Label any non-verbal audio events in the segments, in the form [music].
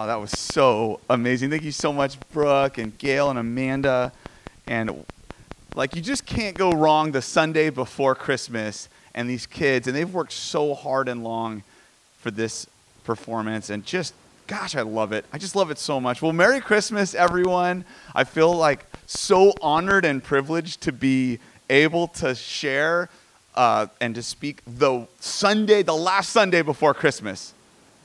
Oh, that was so amazing. Thank you so much, Brooke and Gail and Amanda. And like, you just can't go wrong the Sunday before Christmas and these kids. And they've worked so hard and long for this performance. And just, gosh, I love it. I just love it so much. Well, Merry Christmas, everyone. I feel like so honored and privileged to be able to share uh, and to speak the Sunday, the last Sunday before Christmas.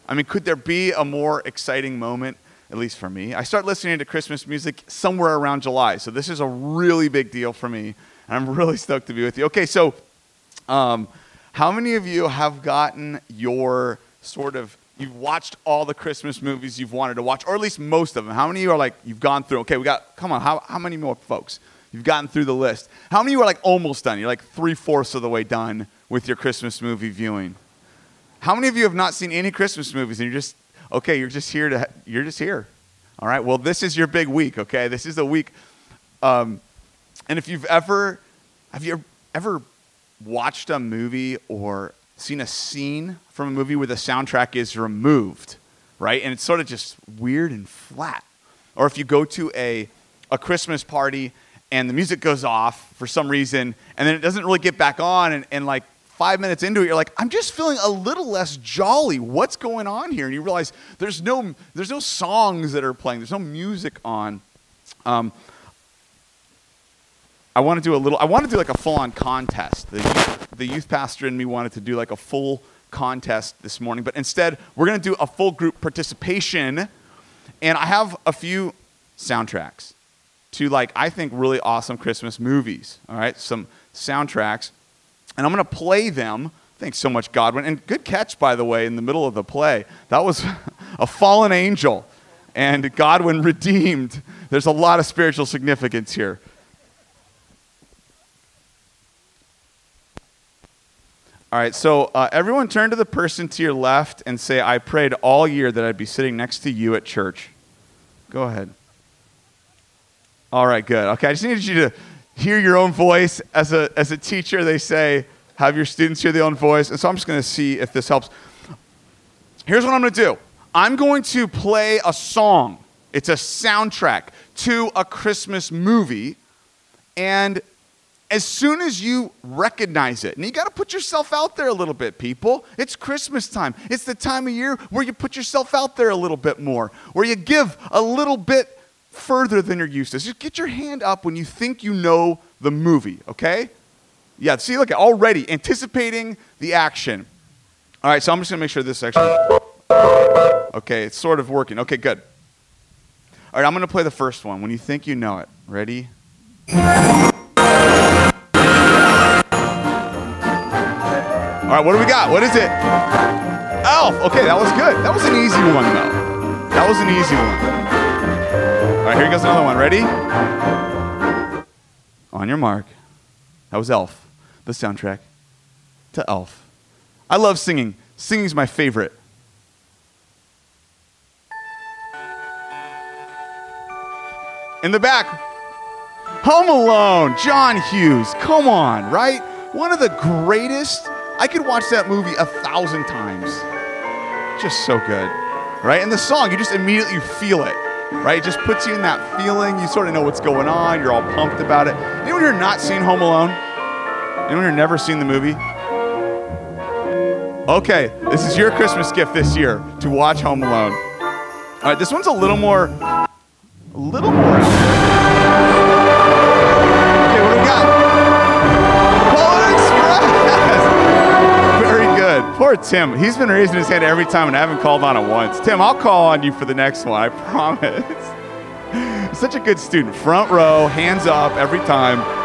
I mean, could there be a more exciting moment, at least for me? I start listening to Christmas music somewhere around July, so this is a really big deal for me, and I'm [laughs] really stoked to be with you. Okay, so um, how many of you have gotten your sort of you've watched all the Christmas movies you've wanted to watch, or at least most of them? How many of you are like you've gone through? Okay, we got come on, how how many more folks? You've gotten through the list. How many of you are like almost done? You're like three fourths of the way done with your Christmas movie viewing. How many of you have not seen any Christmas movies and you're just okay? You're just here to you're just here. All right. Well, this is your big week. Okay, this is the week. Um, and if you've ever have you ever watched a movie or seen a scene from a movie where the soundtrack is removed, right? And it's sort of just weird and flat. Or if you go to a a Christmas party and the music goes off for some reason and then it doesn't really get back on and, and like five minutes into it, you're like, I'm just feeling a little less jolly. What's going on here? And you realize there's no, there's no songs that are playing, there's no music on. Um, I want to do a little, I want to do like a full on contest. The youth, the youth pastor and me wanted to do like a full contest this morning, but instead, we're going to do a full group participation. And I have a few soundtracks to like, I think, really awesome Christmas movies. All right, some soundtracks and I'm going to play them. Thanks so much, Godwin. And good catch, by the way, in the middle of the play. That was [laughs] a fallen angel, and Godwin [laughs] redeemed. There's a lot of spiritual significance here. All right, so uh, everyone turn to the person to your left and say, I prayed all year that I'd be sitting next to you at church. Go ahead. All right, good. Okay, I just needed you to hear your own voice. As a, as a teacher, they say, have your students hear their own voice. And so I'm just going to see if this helps. Here's what I'm going to do I'm going to play a song, it's a soundtrack to a Christmas movie. And as soon as you recognize it, and you got to put yourself out there a little bit, people. It's Christmas time. It's the time of year where you put yourself out there a little bit more, where you give a little bit further than you're used to. Just get your hand up when you think you know the movie, okay? Yeah, see, look, already anticipating the action. All right, so I'm just gonna make sure this actually. Okay, it's sort of working. Okay, good. All right, I'm gonna play the first one when you think you know it. Ready? All right, what do we got? What is it? Elf. Okay, that was good. That was an easy one, though. That was an easy one. All right, here goes another one. Ready? On your mark. That was Elf, the soundtrack to Elf. I love singing. Singing's my favorite. In the back, Home Alone, John Hughes. Come on, right? One of the greatest. I could watch that movie a thousand times. Just so good, right? And the song, you just immediately feel it right? It just puts you in that feeling. You sort of know what's going on. You're all pumped about it. Anyone here not seen Home Alone? Anyone here never seen the movie? Okay, this is your Christmas gift this year to watch Home Alone. All right, this one's a little more, a little more. Okay, what do we got? Polar Express! [laughs] Very good. Poor Tim. He's been raising his hand every time and I haven't called on it once. Tim, I'll call on you for the next one, I [laughs] promise. Such a good student. Front row, hands up every time.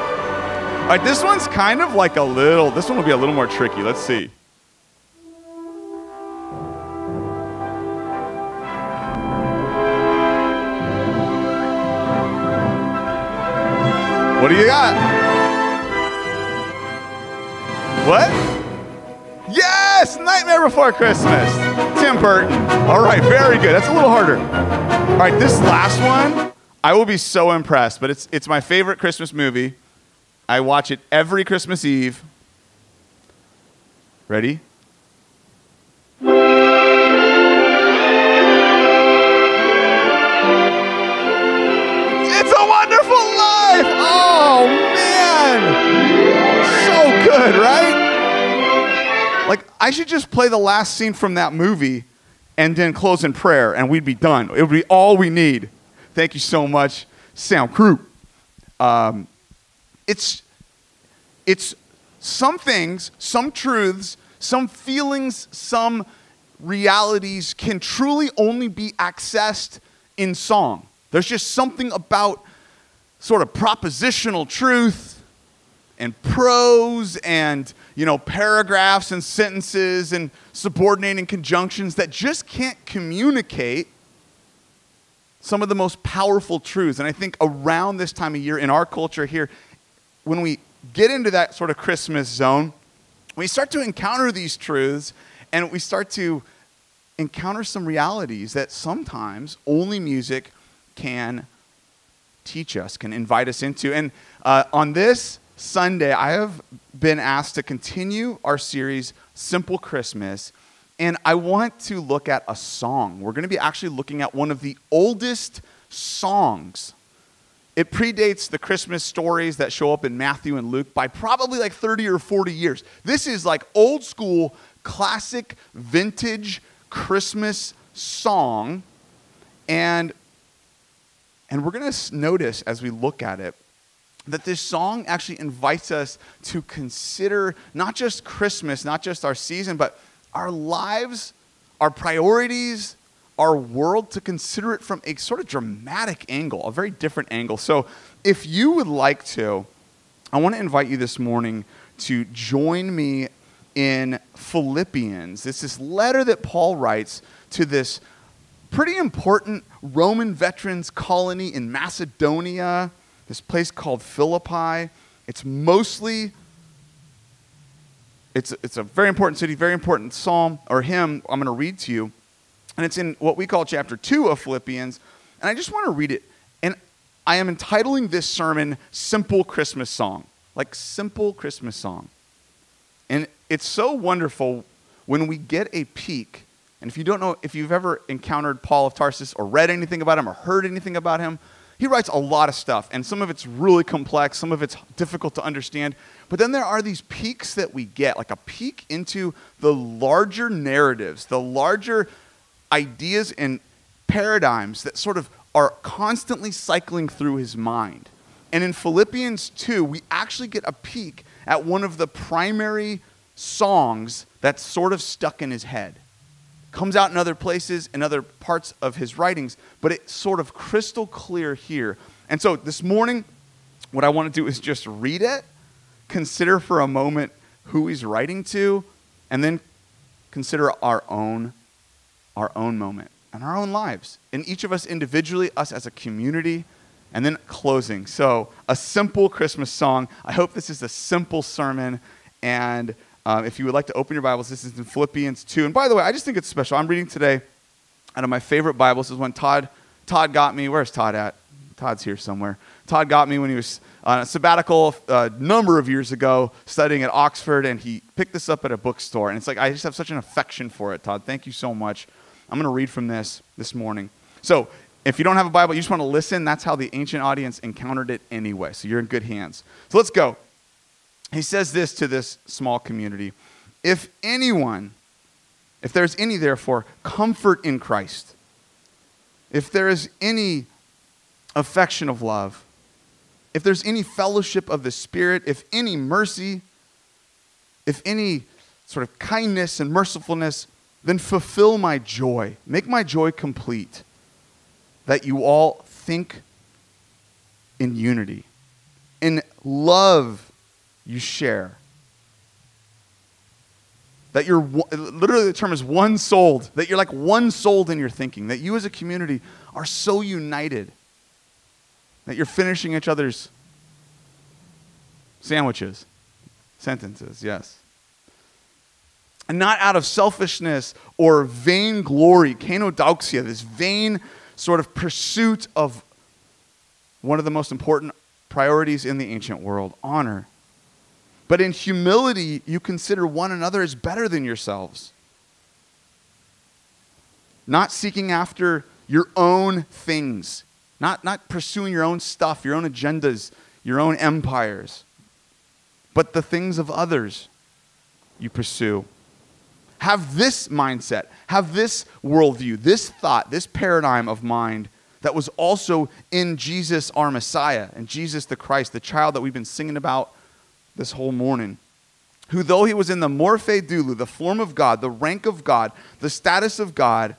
All right, this one's kind of like a little, this one will be a little more tricky. Let's see. What do you got? What? Yes, Nightmare Before Christmas. Tim Burton. All right, very good. That's a little harder. All right, this last one, I will be so impressed, but it's, it's my favorite Christmas movie. I watch it every Christmas Eve. Ready? It's a wonderful life! Oh man! So good, right? Like, I should just play the last scene from that movie and then close in prayer, and we'd be done. It would be all we need. Thank you so much, Sam Croup. Um, it's, it's some things, some truths, some feelings, some realities can truly only be accessed in song. There's just something about sort of propositional truth and prose and you know paragraphs and sentences and subordinating conjunctions that just can't communicate some of the most powerful truths. And I think around this time of year in our culture here, when we get into that sort of Christmas zone, we start to encounter these truths and we start to encounter some realities that sometimes only music can teach us, can invite us into. And uh, on this Sunday, I have been asked to continue our series, Simple Christmas. And I want to look at a song. We're going to be actually looking at one of the oldest songs. It predates the Christmas stories that show up in Matthew and Luke by probably like 30 or 40 years. This is like old school, classic, vintage Christmas song. And, and we're going to notice as we look at it that this song actually invites us to consider not just Christmas, not just our season, but our lives, our priorities, our world, to consider it from a sort of dramatic angle, a very different angle. So if you would like to, I want to invite you this morning to join me in Philippians. It's this letter that Paul writes to this pretty important Roman veterans colony in Macedonia, this place called Philippi. It's mostly it's, it's a very important city, very important psalm or hymn I'm going to read to you. And it's in what we call chapter 2 of Philippians. And I just want to read it. And I am entitling this sermon Simple Christmas Song. Like, simple Christmas song. And it's so wonderful when we get a peek. And if you don't know, if you've ever encountered Paul of Tarsus or read anything about him or heard anything about him, he writes a lot of stuff. And some of it's really complex, some of it's difficult to understand. But then there are these peaks that we get, like a peek into the larger narratives, the larger ideas and paradigms that sort of are constantly cycling through his mind. And in Philippians 2, we actually get a peek at one of the primary songs that's sort of stuck in his head. Comes out in other places, in other parts of his writings, but it's sort of crystal clear here. And so this morning, what I want to do is just read it, consider for a moment who he's writing to, and then consider our own, our own moment and our own lives. And each of us individually, us as a community, and then closing. So, a simple Christmas song. I hope this is a simple sermon. And um, if you would like to open your Bibles, this is in Philippians 2. And by the way, I just think it's special. I'm reading today out of my favorite Bibles. This is when Todd, Todd got me. Where's Todd at? Todd's here somewhere. Todd got me when he was on a sabbatical a uh, number of years ago studying at Oxford, and he picked this up at a bookstore. And it's like, I just have such an affection for it, Todd. Thank you so much. I'm going to read from this this morning. So, if you don't have a Bible, you just want to listen, that's how the ancient audience encountered it anyway. So you're in good hands. So let's go. He says this to this small community If anyone, if there's any, therefore, comfort in Christ, if there is any affection of love, if there's any fellowship of the Spirit, if any mercy, if any sort of kindness and mercifulness, then fulfill my joy. Make my joy complete that you all think in unity. In love, you share. That you're literally the term is one souled, that you're like one souled in your thinking, that you as a community are so united that you're finishing each other's sandwiches, sentences, yes. And not out of selfishness or vain glory, kenodoxia, this vain sort of pursuit of one of the most important priorities in the ancient world honor. But in humility, you consider one another as better than yourselves. Not seeking after your own things, not, not pursuing your own stuff, your own agendas, your own empires, but the things of others you pursue. Have this mindset, have this worldview, this thought, this paradigm of mind that was also in Jesus, our Messiah, and Jesus the Christ, the child that we've been singing about this whole morning. Who, though he was in the morphe dulu, the form of God, the rank of God, the status of God,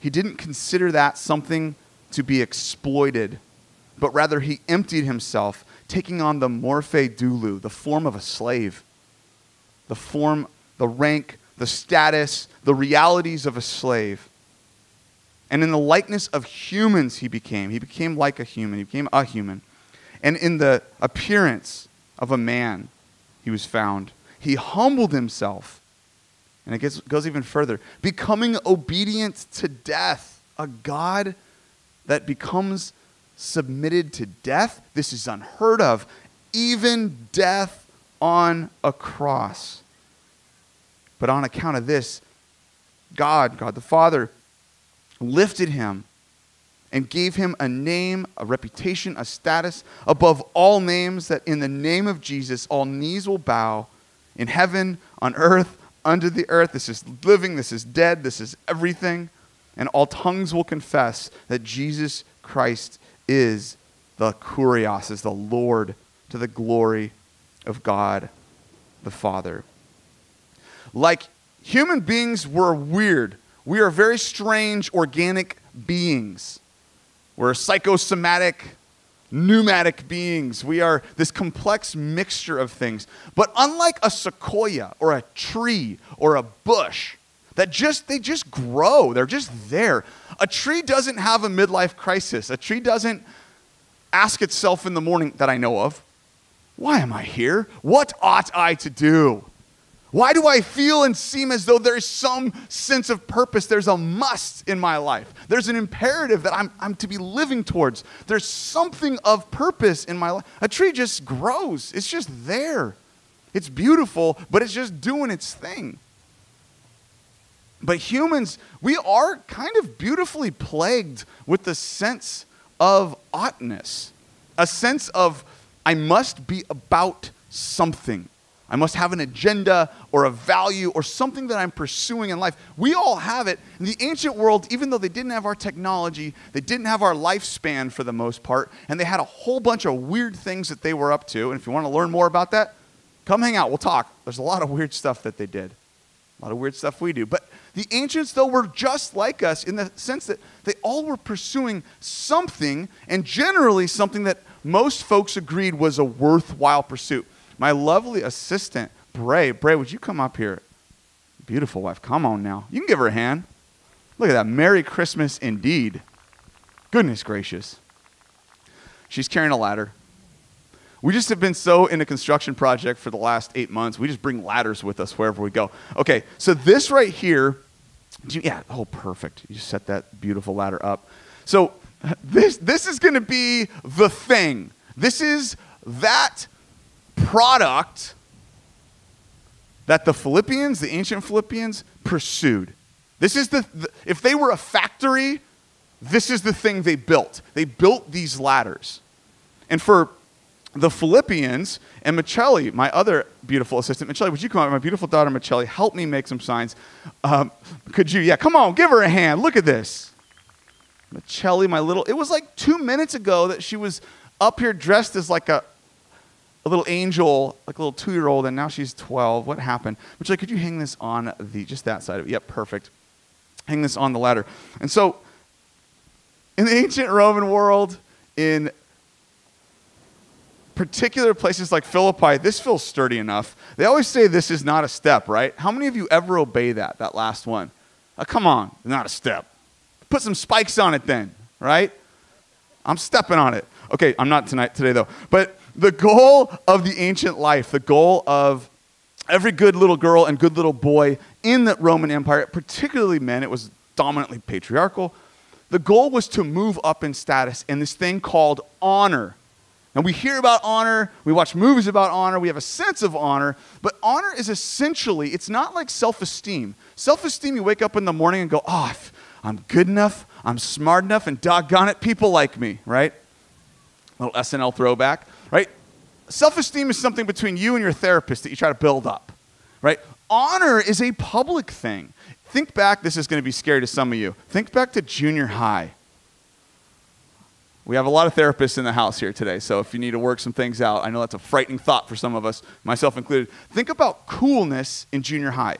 he didn't consider that something to be exploited, but rather he emptied himself, taking on the morphe dulu, the form of a slave, the form, the rank, the status, the realities of a slave. And in the likeness of humans, he became. He became like a human. He became a human. And in the appearance of a man, he was found. He humbled himself. And it gets, goes even further becoming obedient to death. A God that becomes submitted to death. This is unheard of. Even death on a cross. But on account of this, God, God the Father, lifted him and gave him a name, a reputation, a status above all names, that in the name of Jesus all knees will bow in heaven, on earth, under the earth. This is living, this is dead, this is everything. And all tongues will confess that Jesus Christ is the Kurios, is the Lord to the glory of God the Father. Like human beings were weird we are very strange organic beings. We're psychosomatic, pneumatic beings. We are this complex mixture of things. But unlike a sequoia or a tree or a bush, that just they just grow. They're just there. A tree doesn't have a midlife crisis. A tree doesn't ask itself in the morning that I know of, why am I here? What ought I to do? Why do I feel and seem as though there's some sense of purpose? There's a must in my life. There's an imperative that I'm, I'm to be living towards. There's something of purpose in my life. A tree just grows, it's just there. It's beautiful, but it's just doing its thing. But humans, we are kind of beautifully plagued with the sense of oughtness, a sense of I must be about something. I must have an agenda or a value or something that I'm pursuing in life. We all have it. In the ancient world, even though they didn't have our technology, they didn't have our lifespan for the most part, and they had a whole bunch of weird things that they were up to. And if you want to learn more about that, come hang out. We'll talk. There's a lot of weird stuff that they did, a lot of weird stuff we do. But the ancients, though, were just like us in the sense that they all were pursuing something, and generally something that most folks agreed was a worthwhile pursuit. My lovely assistant, Bray. Bray, would you come up here? Beautiful wife. Come on now. You can give her a hand. Look at that. Merry Christmas indeed. Goodness gracious. She's carrying a ladder. We just have been so in a construction project for the last eight months. We just bring ladders with us wherever we go. Okay, so this right here, yeah, oh, perfect. You set that beautiful ladder up. So [laughs] this, this is going to be the thing. This is that product that the Philippians, the ancient Philippians, pursued. This is the, the, if they were a factory, this is the thing they built. They built these ladders. And for the Philippians and Michelli, my other beautiful assistant, Michelli, would you come out? My beautiful daughter, Michelli, help me make some signs. Um, could you? Yeah, come on, give her a hand. Look at this. Michelli, my little, it was like two minutes ago that she was up here dressed as like a, a little angel, like a little two year old, and now she's 12. What happened? Which, like, could you hang this on the, just that side of it? Yep, perfect. Hang this on the ladder. And so, in the ancient Roman world, in particular places like Philippi, this feels sturdy enough. They always say this is not a step, right? How many of you ever obey that, that last one? Uh, come on, not a step. Put some spikes on it then, right? I'm stepping on it. Okay, I'm not tonight today though. But the goal of the ancient life, the goal of every good little girl and good little boy in the Roman Empire, particularly men, it was dominantly patriarchal. The goal was to move up in status in this thing called honor. And we hear about honor, we watch movies about honor, we have a sense of honor, but honor is essentially, it's not like self esteem. Self esteem, you wake up in the morning and go, oh, I'm good enough, I'm smart enough, and doggone it, people like me, right? A little SNL throwback right? Self esteem is something between you and your therapist that you try to build up, right? honor is a public thing. Think back, this is going to be scary to some of you. Think back to junior high. We have a lot of therapists in the house here today, so if you need to work some things out, I know that's a frightening thought for some of us, myself included. Think about coolness in junior high.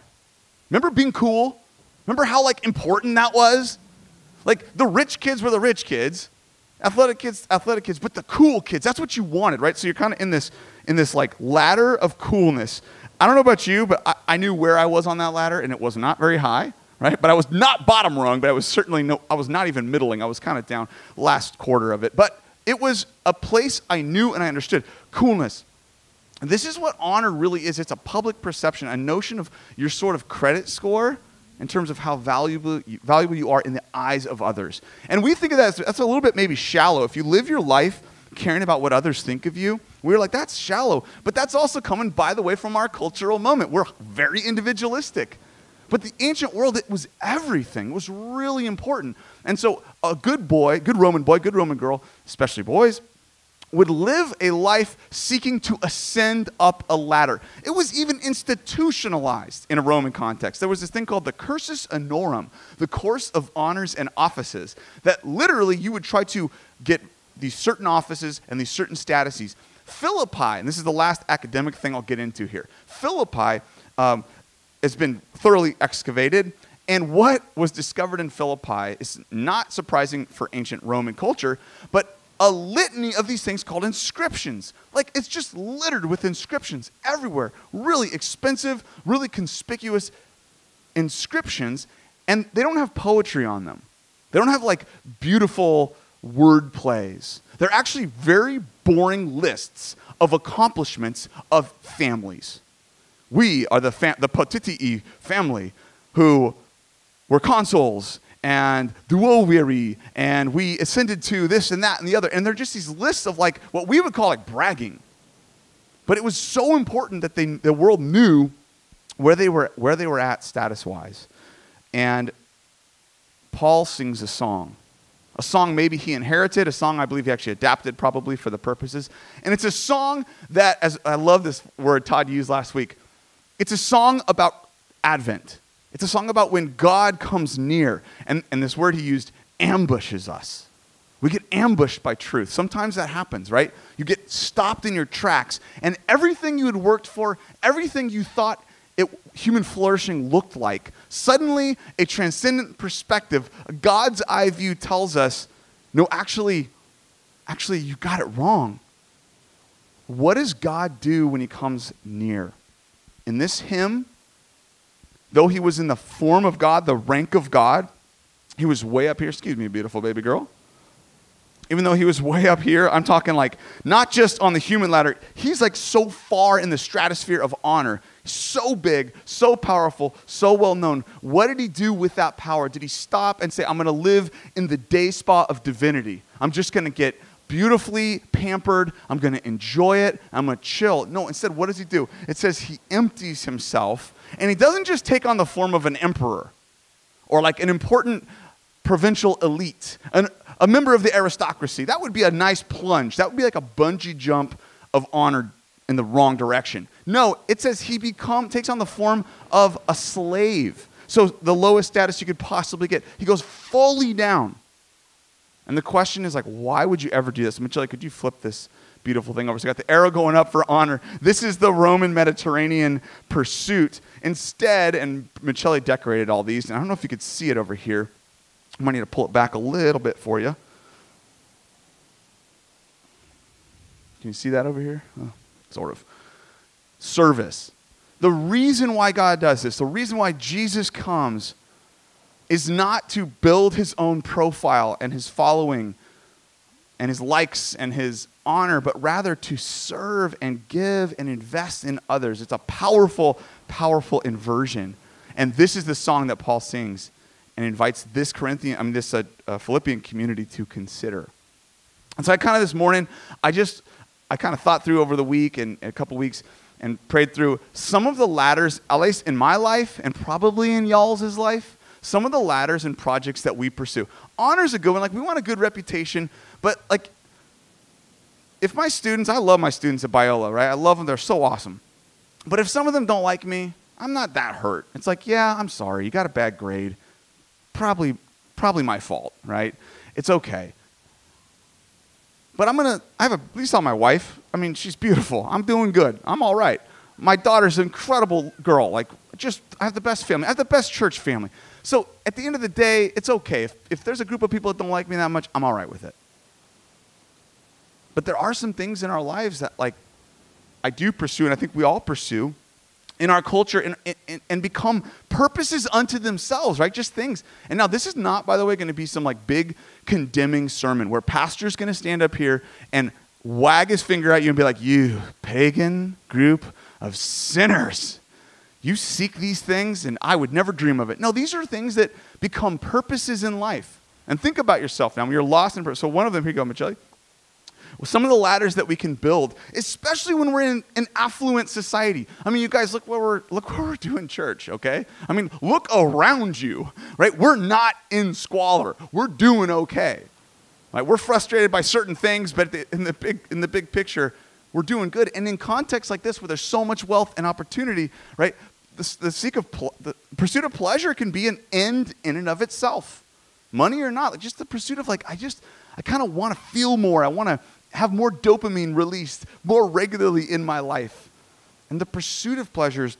Remember being cool? Remember how like important that was? Like the rich kids were the rich kids, athletic kids, athletic kids, but the cool kids, that's what you wanted, right? So you're kind of in this in this like ladder of coolness. I don't know about you, but I, I knew where I was on that ladder, and it was not very high right? But I was not bottom rung, but I was certainly no, I was not even middling. I was kind of down last quarter of it. But it was a place I knew and I understood. Coolness. This is what honor really is. It's a public perception, a notion of your sort of credit score in terms of how valuable, valuable you are in the eyes of others. And we think of that as that's a little bit maybe shallow. If you live your life caring about what others think of you, we're like, that's shallow. But that's also coming, by the way, from our cultural moment. We're very individualistic. But the ancient world, it was everything. It was really important. And so a good boy, good Roman boy, good Roman girl, especially boys, would live a life seeking to ascend up a ladder. It was even institutionalized in a Roman context. There was this thing called the cursus honorum, the course of honors and offices, that literally you would try to get these certain offices and these certain statuses. Philippi, and this is the last academic thing I'll get into here. Philippi um, has been thoroughly excavated. And what was discovered in Philippi is not surprising for ancient Roman culture, but a litany of these things called inscriptions. Like it's just littered with inscriptions everywhere. Really expensive, really conspicuous inscriptions. And they don't have poetry on them, they don't have like beautiful word plays. They're actually very boring lists of accomplishments of families. We are the, fam- the Potitii family who were consuls and duoviri, and we ascended to this and that and the other. And they're just these lists of like what we would call like bragging. But it was so important that they, the world knew where they were, where they were at status wise. And Paul sings a song. A song maybe he inherited, a song I believe he actually adapted probably for the purposes. And it's a song that, as I love this word Todd used last week, it's a song about Advent. It's a song about when God comes near. And, and this word he used, ambushes us. We get ambushed by truth. Sometimes that happens, right? You get stopped in your tracks, and everything you had worked for, everything you thought it, human flourishing looked like, suddenly a transcendent perspective, a God's eye view tells us, no, actually, actually, you got it wrong. What does God do when he comes near? in this hymn, though he was in the form of God, the rank of God, he was way up here. Excuse me, beautiful baby girl. Even though he was [laughs] way up here, I'm talking like not just on the human ladder, he's like so far in the stratosphere of honor, so big, so powerful, so well known. What did he do with that power? Did he stop and say, I'm going to live in the day spa of divinity? I'm just going to get beautifully pampered. I'm going to enjoy it. I'm going to chill. No, instead, what does he do? It says he empties himself, and he doesn't just take on the form of an emperor or like an important provincial elite, an, a member of the aristocracy. That would be a nice plunge. That would be like a bungee jump of honor in the wrong direction. No, it says he become takes on the form of a slave. So the lowest status you could possibly get. He goes fully down and the question is like, why would you ever do this? Michelle, could you flip this beautiful thing over? So I got the arrow going up for honor. This is the Roman Mediterranean pursuit. Instead, and Michelle decorated all these, and I don't know if you could see it over here. I might need to pull it back a little bit for you. Can you see that over here? Oh, sort of. Service. The reason why God does this, the reason why Jesus comes is not to build his own profile and his following and his likes and his honor, but rather to serve and give and invest in others. It's a powerful, powerful inversion. And this is the song that Paul sings and invites this Corinthian, I mean, this uh, uh, Philippian community to consider. And so I kind of this morning, I just, I kind of thought through over the week and a couple weeks and prayed through some of the ladders, at least in my life and probably in y'all's life, some of the ladders and projects that we pursue. Honor's a good one. Like, we want a good reputation, but like, if my students, I love my students at Biola, right? I love them. They're so awesome. But if some of them don't like me, I'm not that hurt. It's like, yeah, I'm sorry. You got a bad grade. Probably, probably my fault, right? It's okay. But I'm gonna. I have a. least saw my wife. I mean, she's beautiful. I'm doing good. I'm all right. My daughter's an incredible girl. Like, just I have the best family. I have the best church family. So at the end of the day, it's okay. If, if there's a group of people that don't like me that much, I'm all right with it. But there are some things in our lives that, like, I do pursue, and I think we all pursue in our culture and, and, and, become purposes unto themselves, right? Just things. And now, this is not, by the way, going to be some like big condemning sermon where pastor's going to stand up here and wag his finger at you and be like, You pagan group of sinners. You seek these things, and I would never dream of it. No, these are things that become purposes in life. And think about yourself now. When you're lost in purpose. So, one of them, here you go, Michelle well, some of the ladders that we can build, especially when we're in an affluent society. I mean, you guys, look what we're look where we're [laughs] doing church, okay? I mean, look around you, right? We're not in squalor. We're doing okay. Right? We're frustrated by certain things, but in the big in the big picture, we're doing good. And in contexts like this, where there's so much wealth and opportunity, right? The, the seek of pl- the pursuit of pleasure can be an end in and of itself, money or not. Like just the pursuit of like I just I kind of want to feel more. I want to have more dopamine released more regularly in my life. And the pursuit of pleasures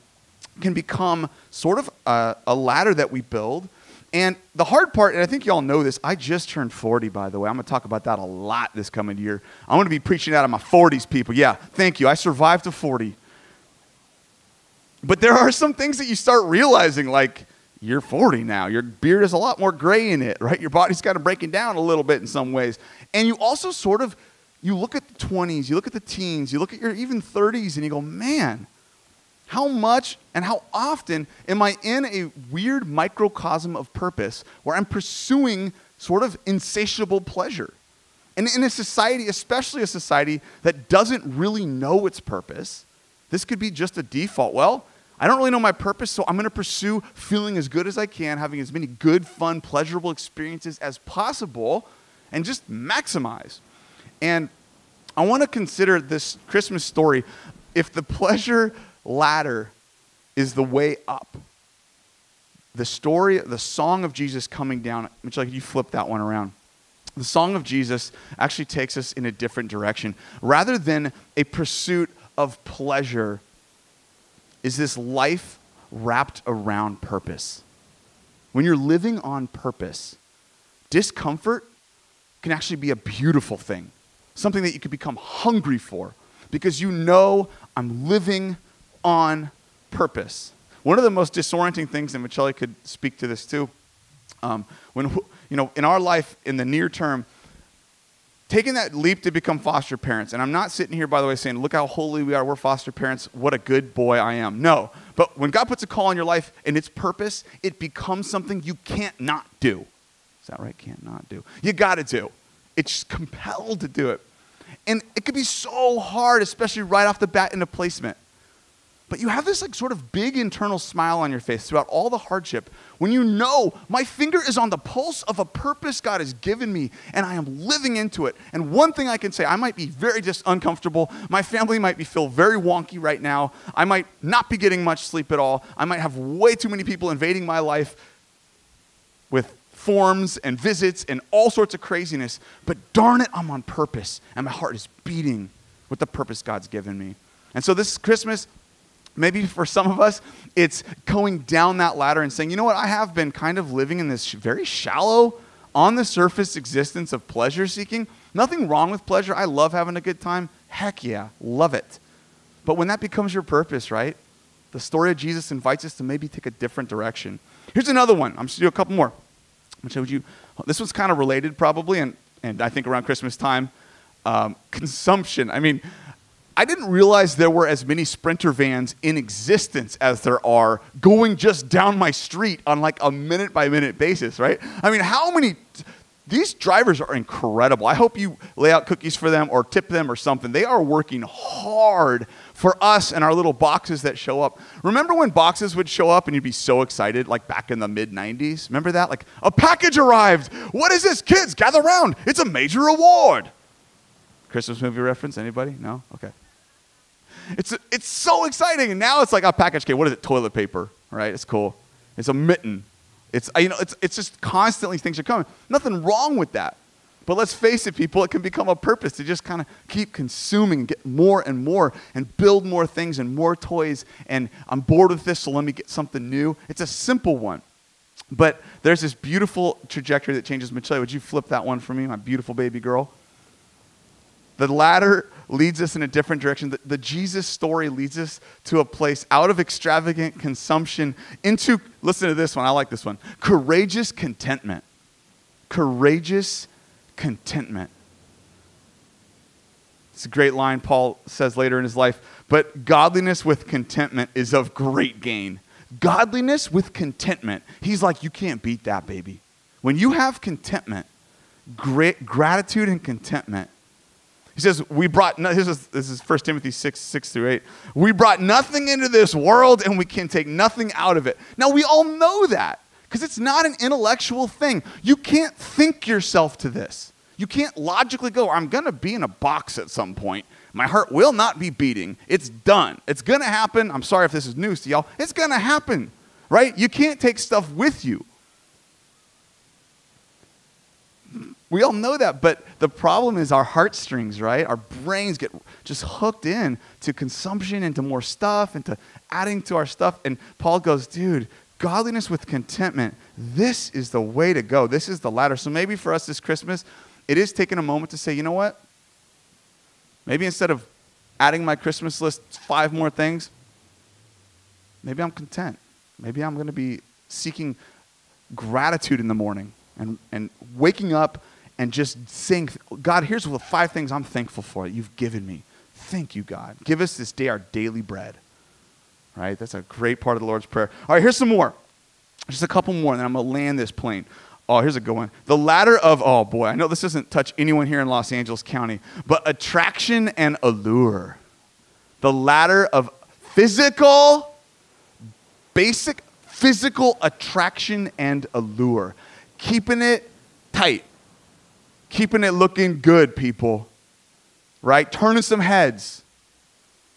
can become sort of a, a, ladder that we build. And the hard part, and I think you all know this, I just turned 40, by the way. I'm going to talk about that a lot this coming year. I'm going to be preaching out of my 40s, people. Yeah, thank you. I survived to 40. But there are some things that you start realizing, like, you're 40 now. Your beard is a lot more gray in it, right? Your body's kind of breaking down a little bit in some ways. And you also sort of you look at the 20s, you look at the teens, you look at your even 30s, and you go, man, how much and how often am I in a weird microcosm of purpose where I'm pursuing sort of insatiable pleasure? And in a society, especially a society that doesn't really know its purpose, this could be just a default. Well, I don't really know my purpose, so I'm going to pursue feeling as good as I can, having as many good, fun, pleasurable experiences as possible, and just maximize. And I want to consider this Christmas story if the pleasure ladder is the way up. The story, the song of Jesus coming down, which like you flip that one around. The song of Jesus actually takes us in a different direction. Rather than a pursuit of pleasure, is this life wrapped around purpose. When you're living on purpose, discomfort can actually be a beautiful thing something that you could become hungry for because you know I'm living on purpose. One of the most disorienting things, and Michelle could speak to this too, um, when, you know, in our life, in the near term, taking that leap to become foster parents, and I'm not sitting here, by the way, saying, look how holy we are, we're foster parents, what a good boy I am. No. But when God puts a call on your life and its purpose, it becomes something you can't not do. Is that right? Can't not do. You got to do. It's compelled to do it. And it could be so hard, especially right off the bat in a placement. But you have this like sort of big internal smile on your face throughout all the hardship when you know my finger is on the pulse of a purpose God has given me and I am living into it. And one thing I can say, I might be very just uncomfortable. My family might be feel very wonky right now. I might not be getting much sleep at all. I might have way too many people invading my life with forms and visits and all sorts of craziness. But darn it, I'm on purpose, and my heart is beating with the purpose God's given me. And so this Christmas, maybe for some of us, it's going down that ladder and saying, you know what, I have been kind of living in this very shallow, on the surface existence of pleasure seeking. Nothing wrong with pleasure. I love having a good time. Heck yeah, love it. But when that becomes your purpose, right? The story of Jesus invites us to maybe take a different direction. Here's another one. I'm just going to do a couple more. I showed you. This was kind of related, probably, and, and I think around Christmas time. Um, consumption. I mean, I didn't realize there were as many Sprinter vans in existence as there are going just down my street on like a minute by minute basis, right? I mean, how many these drivers are incredible. I hope you lay out cookies for them or tip them or something. They are working hard for us and our little boxes that show up. Remember when boxes would show up and you'd be so excited, like back in the mid 90s? Remember that? Like, a package arrived. What is this? Kids, gather around. It's a major award. Christmas movie reference? Anybody? No? Okay. It's, it's so exciting. And now it's like a package came. What is it? Toilet paper, right? It's cool. It's a mitten. It's, you know, it's, it's just constantly things are coming. Nothing wrong with that. But let's face it, people, it can become a purpose to just kind of keep consuming get more and more and build more things and more toys. And I'm bored with this, so let me get something new. It's a simple one. But there's this beautiful trajectory that changes. Michelle, would you flip that one for me, my beautiful baby girl? The ladder leads us in a different direction. The, the, Jesus story leads us to a place out of extravagant consumption into, listen to this one, I like this one courageous contentment. Courageous contentment. It's a great line Paul says later in his life. But godliness with contentment is of great gain. Godliness with contentment. He's like, you can't beat that, baby. When you have contentment, great gratitude and contentment, he says, We brought, no, this, is, this is 1 Timothy 6, 6 through 8. We brought nothing into this world and we can take nothing out of it. Now, we all know that because it's not an intellectual thing. You can't think yourself to this. You can't logically go, I'm going to be in a box at some point. My heart will not be beating. It's done. It's going to happen. I'm sorry if this is news to y'all. It's going to happen, right? You can't take stuff with you. We all know that, but the problem is our heartstrings, right? Our brains get just hooked in to consumption, into more stuff, into adding to our stuff. And Paul goes, dude, godliness with contentment, this is the way to go. This is the ladder. So maybe for us this Christmas, it is taking a moment to say, you know what? Maybe instead of adding my Christmas list five more things, maybe I'm content. Maybe I'm going to be seeking gratitude in the morning and, and waking up and just sing, God, here's the five things I'm thankful for that you've given me. Thank you, God. Give us this day our daily bread. Right? That's a great part of the Lord's Prayer. All right, here's some more. Just a couple more, and then I'm going to land this plane. Oh, here's a good one. The ladder of, oh boy, I know this doesn't touch anyone here in Los Angeles County, but attraction and allure. The ladder of physical, basic physical attraction and allure. Keeping it tight, keeping it looking good, people, right? Turning some heads,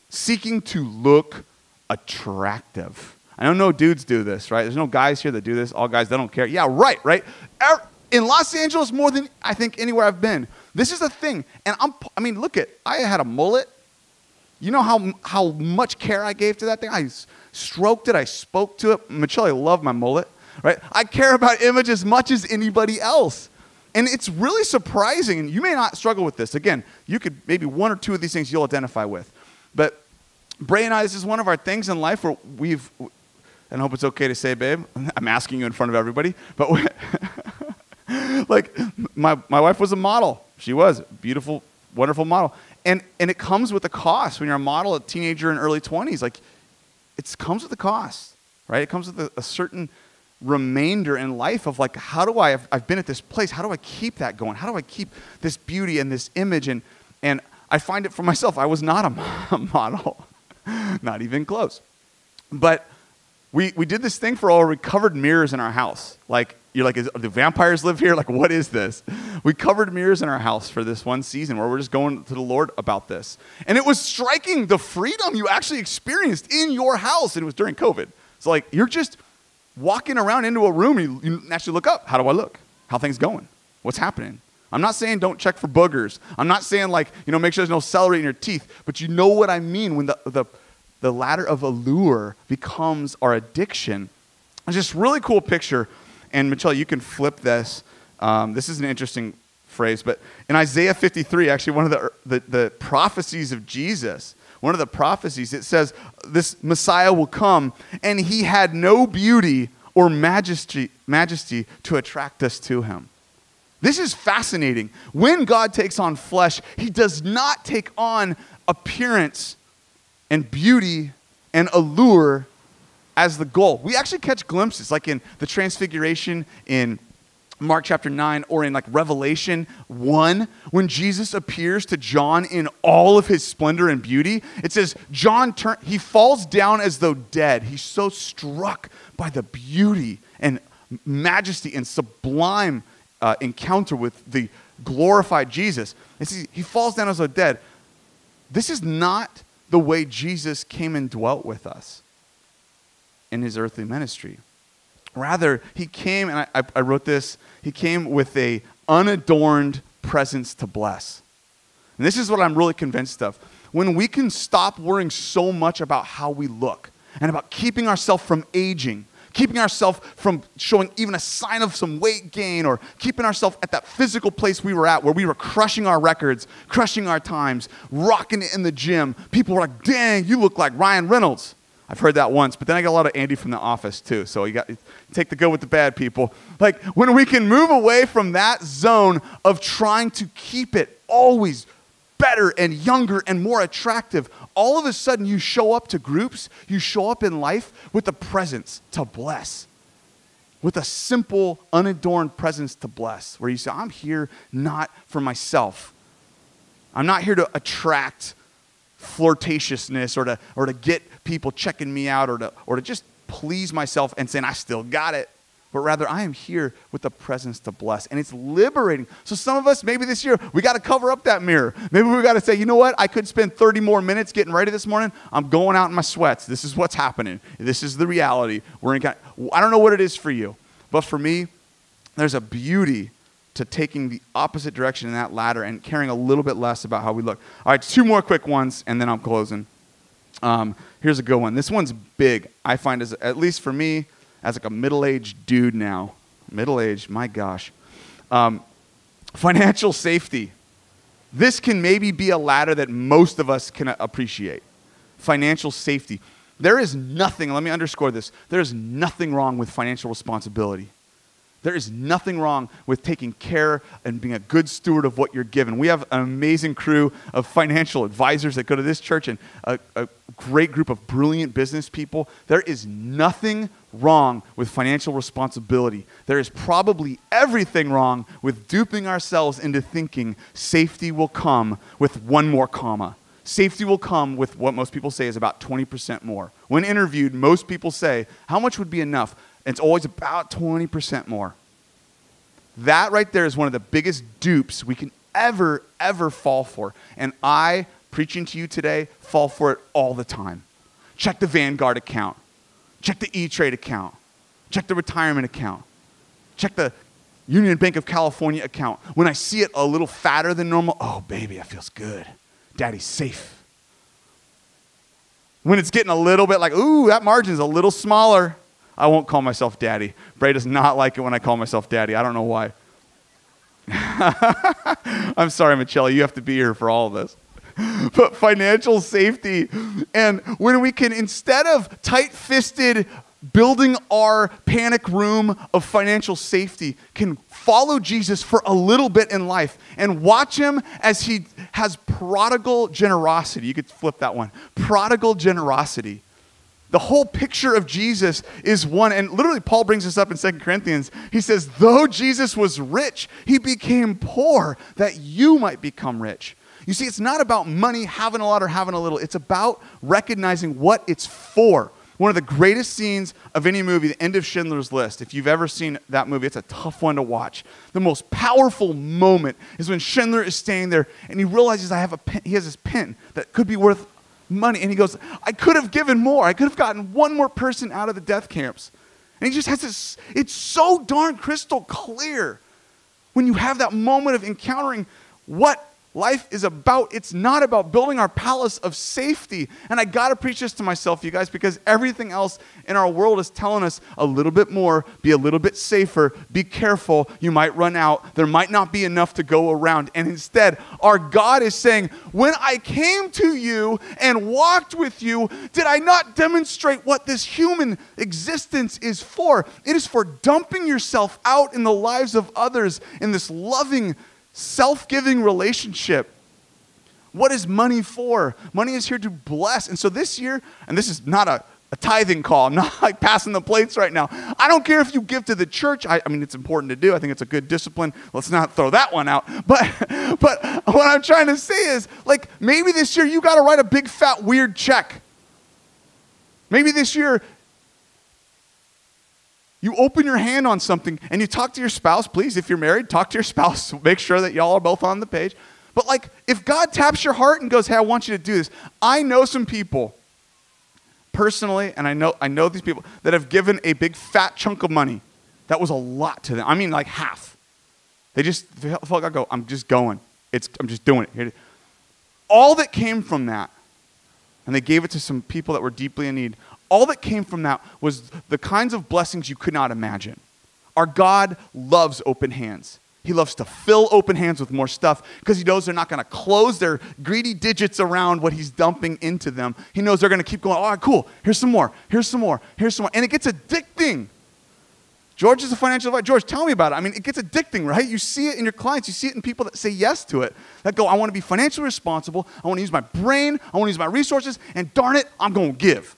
seeking to look attractive. I don't know dudes do this, right? There's no guys here that do this. All guys, they don't care. Yeah, right, right? Er, in Los Angeles, more than I think anywhere I've been, this is the thing. And I'm, I mean, look at, I had a mullet. You know how, how much care I gave to that thing? I stroked it, I spoke to it. Michelle, I love my mullet, right? I care about image as much as anybody else. And it's really surprising, and you may not struggle with this. Again, you could maybe one or two of these things you'll identify with. But Bray and I, this is one of our things in life where we've, and I hope it's okay to say, babe, [laughs] I'm asking you in front of everybody, but [laughs] like my, my wife was a model. She was beautiful, wonderful model. And, and it comes with a cost when you're a model, a teenager in early 20s. Like, it comes with a cost, right? It comes with a, a certain remainder in life of like, how do I, I've, been at this place, how do I keep that going? How do I keep this beauty and this image? And, and I find it for myself. I was not a [laughs] model, [laughs] not even close. But we, we did this thing for all recovered mirrors in our house. Like, you're like, is, do vampires live here? Like, what is this? We covered mirrors in our house for this one season where we're just going to the Lord about this. And it was striking the freedom you actually experienced in your house. And it was during COVID. So, like, you're just walking around into a room, you, you naturally look up. How do I look? How things going? What's happening? I'm not saying don't check for boogers. I'm not saying like, you know, make sure there's no celery in your teeth. But you know what I mean when the, the, the ladder of allure becomes our addiction. It's just really cool picture. And Michelle, you can flip this. Um, this is an interesting phrase, but in Isaiah 53, actually one of the, the, the prophecies of Jesus, one of the prophecies, it says this Messiah will come, and he had no beauty or majesty, majesty to attract us to him. This is fascinating. When God takes on flesh, he does not take on appearance and beauty and allure as the goal. We actually catch glimpses, like in the Transfiguration in Mark chapter 9 or in like Revelation 1, when Jesus appears to John in all of his splendor and beauty, it says, John turn, he falls down as though dead. He's so struck by the beauty and majesty and sublime uh, encounter with the glorified Jesus. He falls down as though dead. This is not the way Jesus came and dwelt with us in his earthly ministry. Rather, he came, and I, I wrote this, he came with a unadorned presence to bless. And this is what I'm really convinced of. When we can stop worrying so much about how we look and about keeping ourselves from aging, keeping ourselves from showing even a sign of some weight gain or keeping ourselves at that physical place we were at where we were crushing our records, crushing our times, rocking it in the gym. People were like, dang, you look like Ryan Reynolds. I've heard that once, but then I got a lot of Andy from the office too. So you got take the good with the bad, people. Like when we can move away from that zone of trying to keep it always better and younger and more attractive, all of a sudden you show up to groups, you show up in life with a presence to bless. With a simple, unadorned presence to bless, where you say, I'm here not for myself. I'm not here to attract flirtatiousness or to, or to get people checking me out or to, or to just please myself and saying, I still got it. But rather, I am here with the presence to bless. And it's liberating. So, some of us, maybe this year, we got to cover up that mirror. Maybe we got to say, you know what? I could spend 30 more minutes getting ready this morning. I'm going out in my sweats. This is what's happening. This is the reality. We're in, I don't know what it is for you, but for me, there's a beauty to taking the opposite direction in that ladder and caring a little bit less about how we look. All right, two more quick ones, and then I'm closing. Um, here's a good one. This one's big. I find as at least for me, as like a middle-aged dude now, middle-aged. My gosh, um, financial safety. This can maybe be a ladder that most of us can appreciate. Financial safety. There is nothing. Let me underscore this. There is nothing wrong with financial responsibility. There is nothing wrong with taking care and being a good steward of what you're given. We have an amazing crew of financial advisors that go to this church and a, a, great group of brilliant business people. There is nothing wrong with financial responsibility. There is probably everything wrong with duping ourselves into thinking safety will come with one more comma. Safety will come with what most people say is about 20% more. When interviewed, most people say, How much would be enough? It's always about 20% more. That right there is one of the biggest dupes we can ever, ever fall for. And I, preaching to you today, fall for it all the time. Check the Vanguard account, check the E Trade account, check the retirement account, check the Union Bank of California account. When I see it a little fatter than normal, oh, baby, that feels good. Daddy's safe. When it's getting a little bit like, ooh, that margin's a little smaller, I won't call myself daddy. Bray does not like it when I call myself daddy. I don't know why. [laughs] I'm sorry, Michelle, you have to be here for all of this. [laughs] But financial safety, and when we can, instead of tight fisted building our panic room of financial safety, can follow Jesus for a little bit in life and watch him as he has prodigal generosity. You could flip that one prodigal generosity the whole picture of Jesus is one, and literally Paul brings this up in Second Corinthians. He says, Though Jesus was rich, he became poor that you might become rich. You see, it's not about money, having a lot or having a little. It's about recognizing what it's for. One of the greatest scenes of any movie, The End of Schindler's List. If you've ever seen that movie, it's a tough one to watch. The most powerful moment is when Schindler is standing there and he realizes I have a pen, he has this pen that could be worth money. And he goes, I could have given more. I could have gotten one more person out of the death camps. And he just has this, it's so darn crystal clear when you have that moment of encountering what life is about. It's not about building our palace of safety. And I got to preach this to myself, you guys, because everything else in our world is telling us a little bit more, be a little bit safer, be careful, you might run out, there might not be enough to go around. And instead, our God is saying, When I came to you and walked with you, did I not demonstrate what this human existence is for? It is for dumping yourself out in the lives of others in this loving, self giving relationship. What is money for? Money is here to bless. And so this year, and this is not a, a tithing call, [laughs] I'm not like passing the plates right now. I don't care if you give to the church. I, I mean, it's important to do. I think it's a good discipline. Let's not throw that one out. [laughs] But, but what I'm trying to say is, like, maybe this year you got to write a big, fat, weird check. Maybe this year you open your hand on something and you talk to your spouse, please, if you're married, talk to your [laughs] spouse. Make sure that y'all are both on the page. But like, if God taps your heart and goes, hey, I want you to do this, I know some people personally, and I know, I know these people that have given a big fat chunk of money. That was a lot to them. I mean, like half. They just felt I go, oh, I'm just going. It's, I'm just doing it. All that came from that, and they gave it to some people that were deeply in need, all that came from that was the kinds of blessings you could not imagine. Our God loves open hands. He loves to fill open hands with more stuff because he knows they're not going to close their greedy digits around what he's dumping into them. He knows they're going to keep going, all right, cool, here's some more, here's some more, here's some more. And it gets addicting. George is a financial advisor. George, tell me about it. I mean, it gets addicting, right? You see it in your clients, you see it in people that say yes to it, that go, I want to be financially responsible, I want to use my brain, I want to use my resources, and darn it, I'm going to give.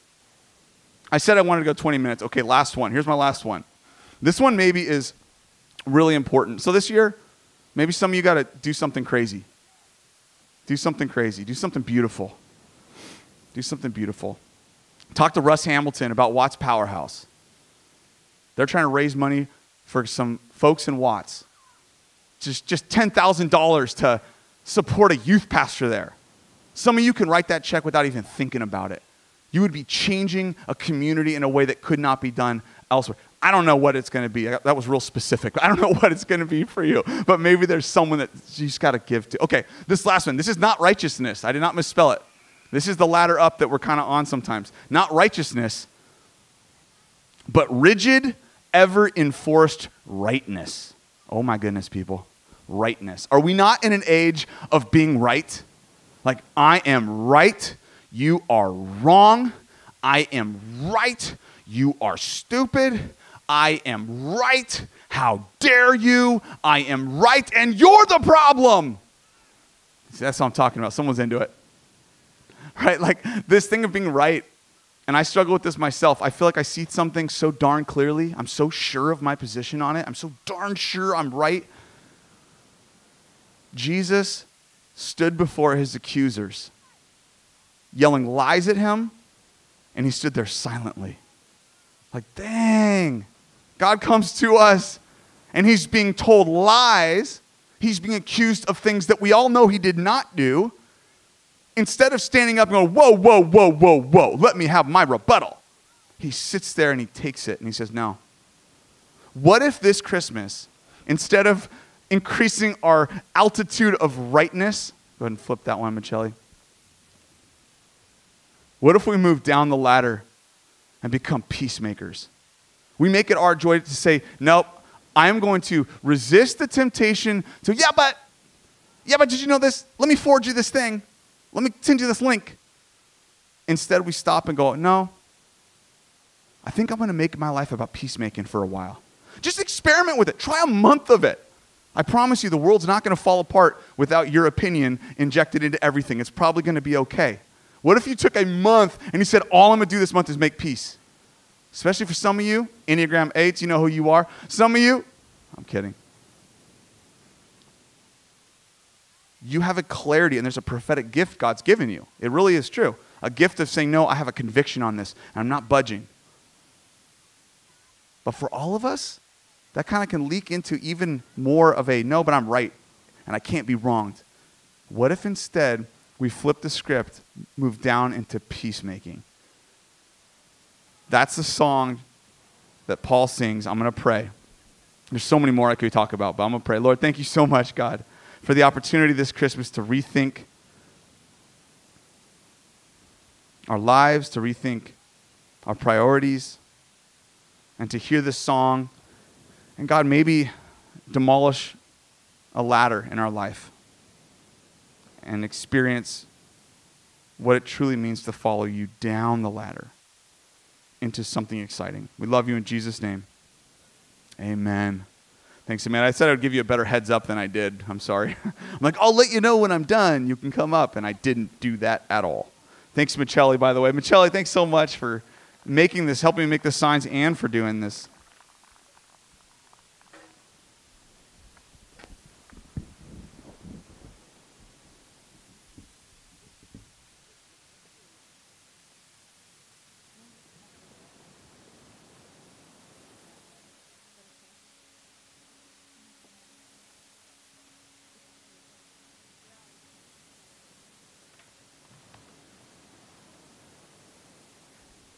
I said I wanted to go 20 minutes. Okay, last one. Here's my last one. This one maybe is really important. So this year, maybe some of you got to do something crazy. Do something crazy. Do something beautiful. Do something beautiful. Talk to Russ Hamilton about Watts Powerhouse. They're trying to raise money for some folks in Watts. Just, just $10,000 to support a youth pastor there. Some of you can write that check without even thinking about it. You would be changing a community in a way that could not be done elsewhere. I don't know what it's going to be. That was real specific. I don't know [laughs] what it's going to be for you, but maybe there's someone that you just got to give to. Okay, this last one. This is not righteousness. I did not misspell it. This is the ladder up that we're kind of on sometimes. Not righteousness, but rigid, ever enforced rightness. Oh my goodness, people. Rightness. Are we not in an age of being right? Like, I am right, you are wrong. I am right, you are stupid. I am right. How dare you? I am right, and you're the problem. See, that's what I'm talking about. Someone's into it. [laughs] Right? Like this thing of being right. And I struggle with this myself. I feel like I see something so darn clearly. I'm so sure of my position on it. I'm so darn sure I'm right. Jesus stood before his accusers, yelling lies at him, and he stood there silently. Like, dang. God comes to us and he's being told lies. He's being accused of things that we all know he did not do. Instead of standing up and going, whoa, whoa, whoa, whoa, whoa, let me have my rebuttal, he sits there and he takes it and he says, no. What if this Christmas, instead of increasing our altitude of rightness, go ahead and flip that one, Michelli. What if we move down the ladder and become peacemakers? We make it our joy to say, nope, I am going to resist the temptation to, yeah, but, yeah, but did you know this? Let me forward you this thing. Let me send you this link. Instead, we stop and go, no, I think I'm going to make my life about peacemaking for a while. Just experiment with it. Try a month of it. I promise you, the world's not going to fall apart without your opinion injected into everything. It's probably going to be okay. What if you took a month and you said, All I'm going to do this month is make peace? Especially for some of you, Enneagram 8s, you know who you are. Some of you, I'm kidding. You have a clarity and there's a prophetic gift God's given you. It really is true. A gift of saying, No, I have a conviction on this and I'm not budging. But for all of us, that kind of can leak into even more of a no, but I'm right and I can't be wronged. What if instead we flip the script, move down into peacemaking? That's the song that Paul sings. I'm going to pray. There's so many more I could talk about, but I'm going to pray. Lord, thank you so much, God, for the opportunity this Christmas to rethink our lives, to rethink our priorities, and to hear this song. And God, maybe demolish a ladder in our life and experience what it truly means to follow you down the ladder into something exciting. We love you in Jesus' name. Amen. Thanks, man. I said I would give you a better heads up than I did. I'm sorry. [laughs] I'm like, I'll let you know when I'm done. You can come up. And I didn't do that at all. Thanks, Michelli, by the way. Michelli, thanks so much for making this, helping me make the signs, and for doing this.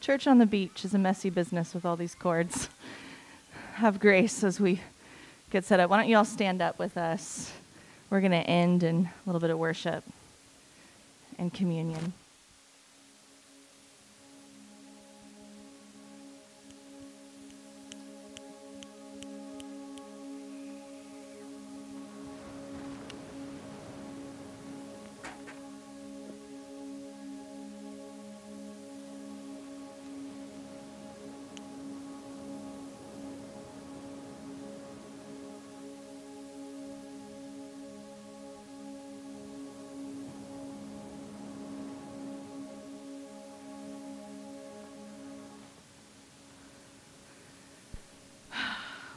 Church on the beach is a messy business with all these cords. [laughs] Have grace as we get set up. Why don't you all stand up with us? We're going to end in a little bit of worship and communion.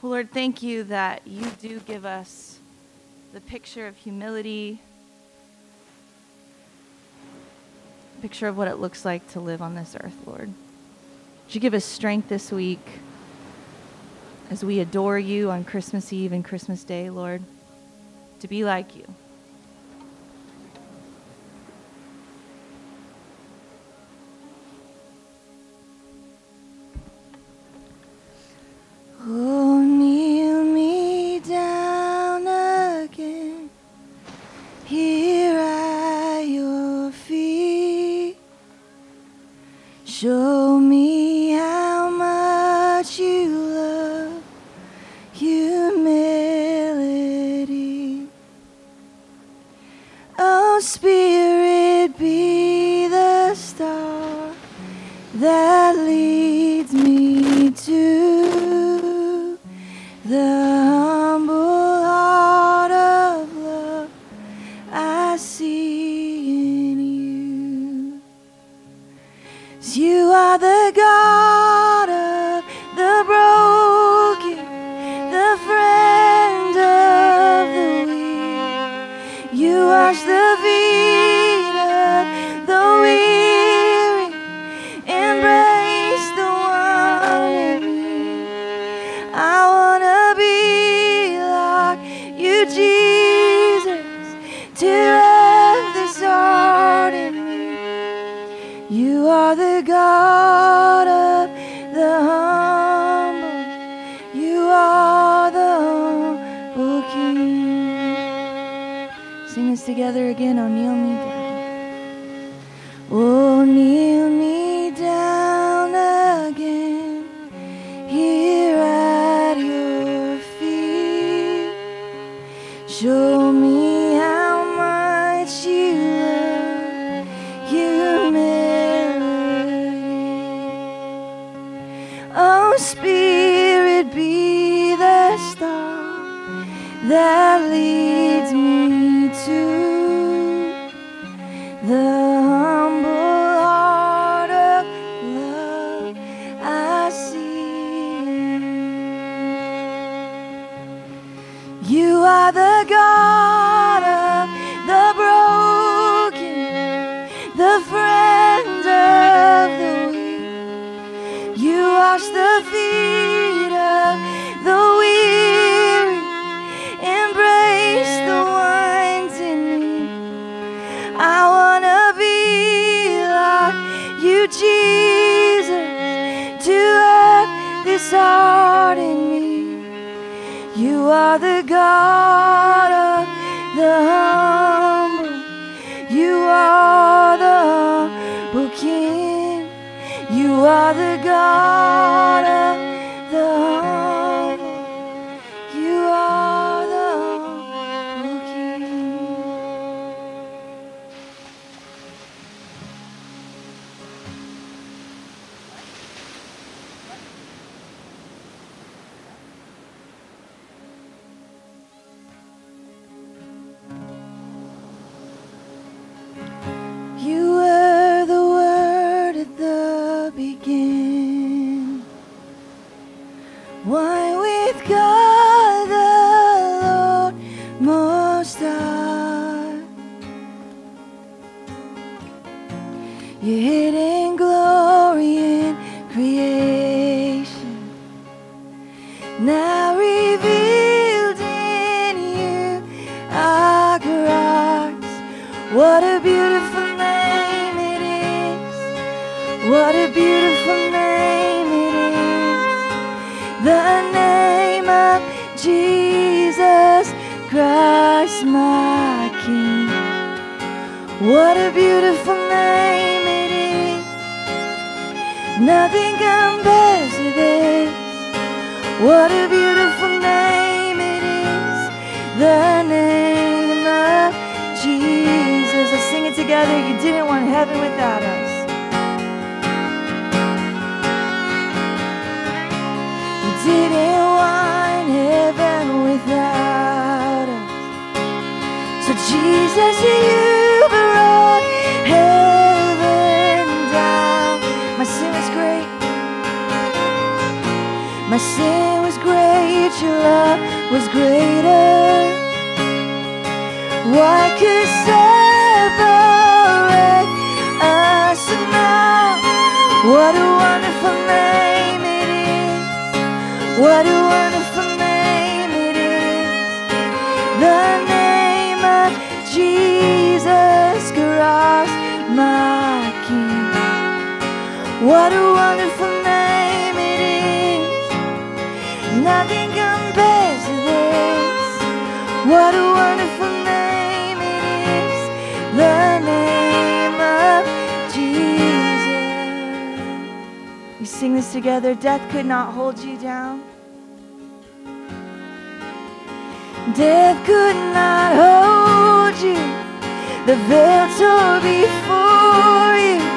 Lord, thank you that you do give us the picture of humility, picture of what it looks like to live on this earth, Lord. Would you give us strength this week as we adore you on Christmas Eve and Christmas Day, Lord, to be like you. You are the God. together again on Neil Me Nothing compares to this. What a beautiful name it is. The name of Jesus. Let's sing it together. You didn't want heaven without us. You didn't want heaven without us. So, Jesus, you. your love was greater. Why could separate us now? What a wonderful name it is. What a wonderful name it is. The name of Jesus Christ, my King. What a wonderful What a wonderful name it is, the name of Jesus. We sing this together. Death could not hold you down. Death could not hold you. The veil tore before you.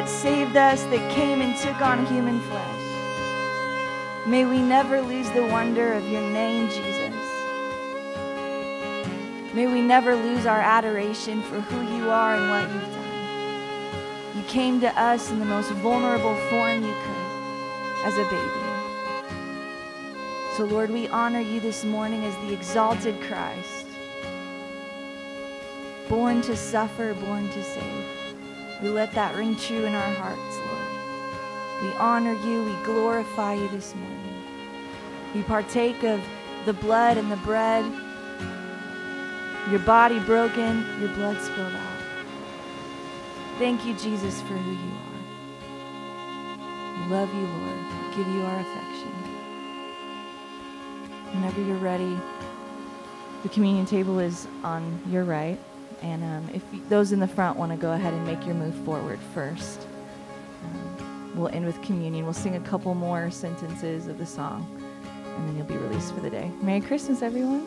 that saved us, that came and took on human flesh. May we never lose the wonder of your name, Jesus. May we never lose our adoration for who you are and what you've done. You came to us in the most vulnerable form you could, as a baby. So, Lord, we honor you this morning as the exalted Christ, born to suffer, born to save. We let that ring true in our hearts, Lord. We honor you, we glorify you this morning. We partake of the blood and the bread, your body broken, your blood spilled out. Thank you, Jesus, for who you are. We love you, Lord. We give you our affection. Whenever you're ready, the communion table is on your right. And um, if you, those in the front want to go ahead and make your move forward first, um, we'll end with communion. We'll sing a couple more sentences of the song, and then you'll be released for the day. Merry Christmas, everyone.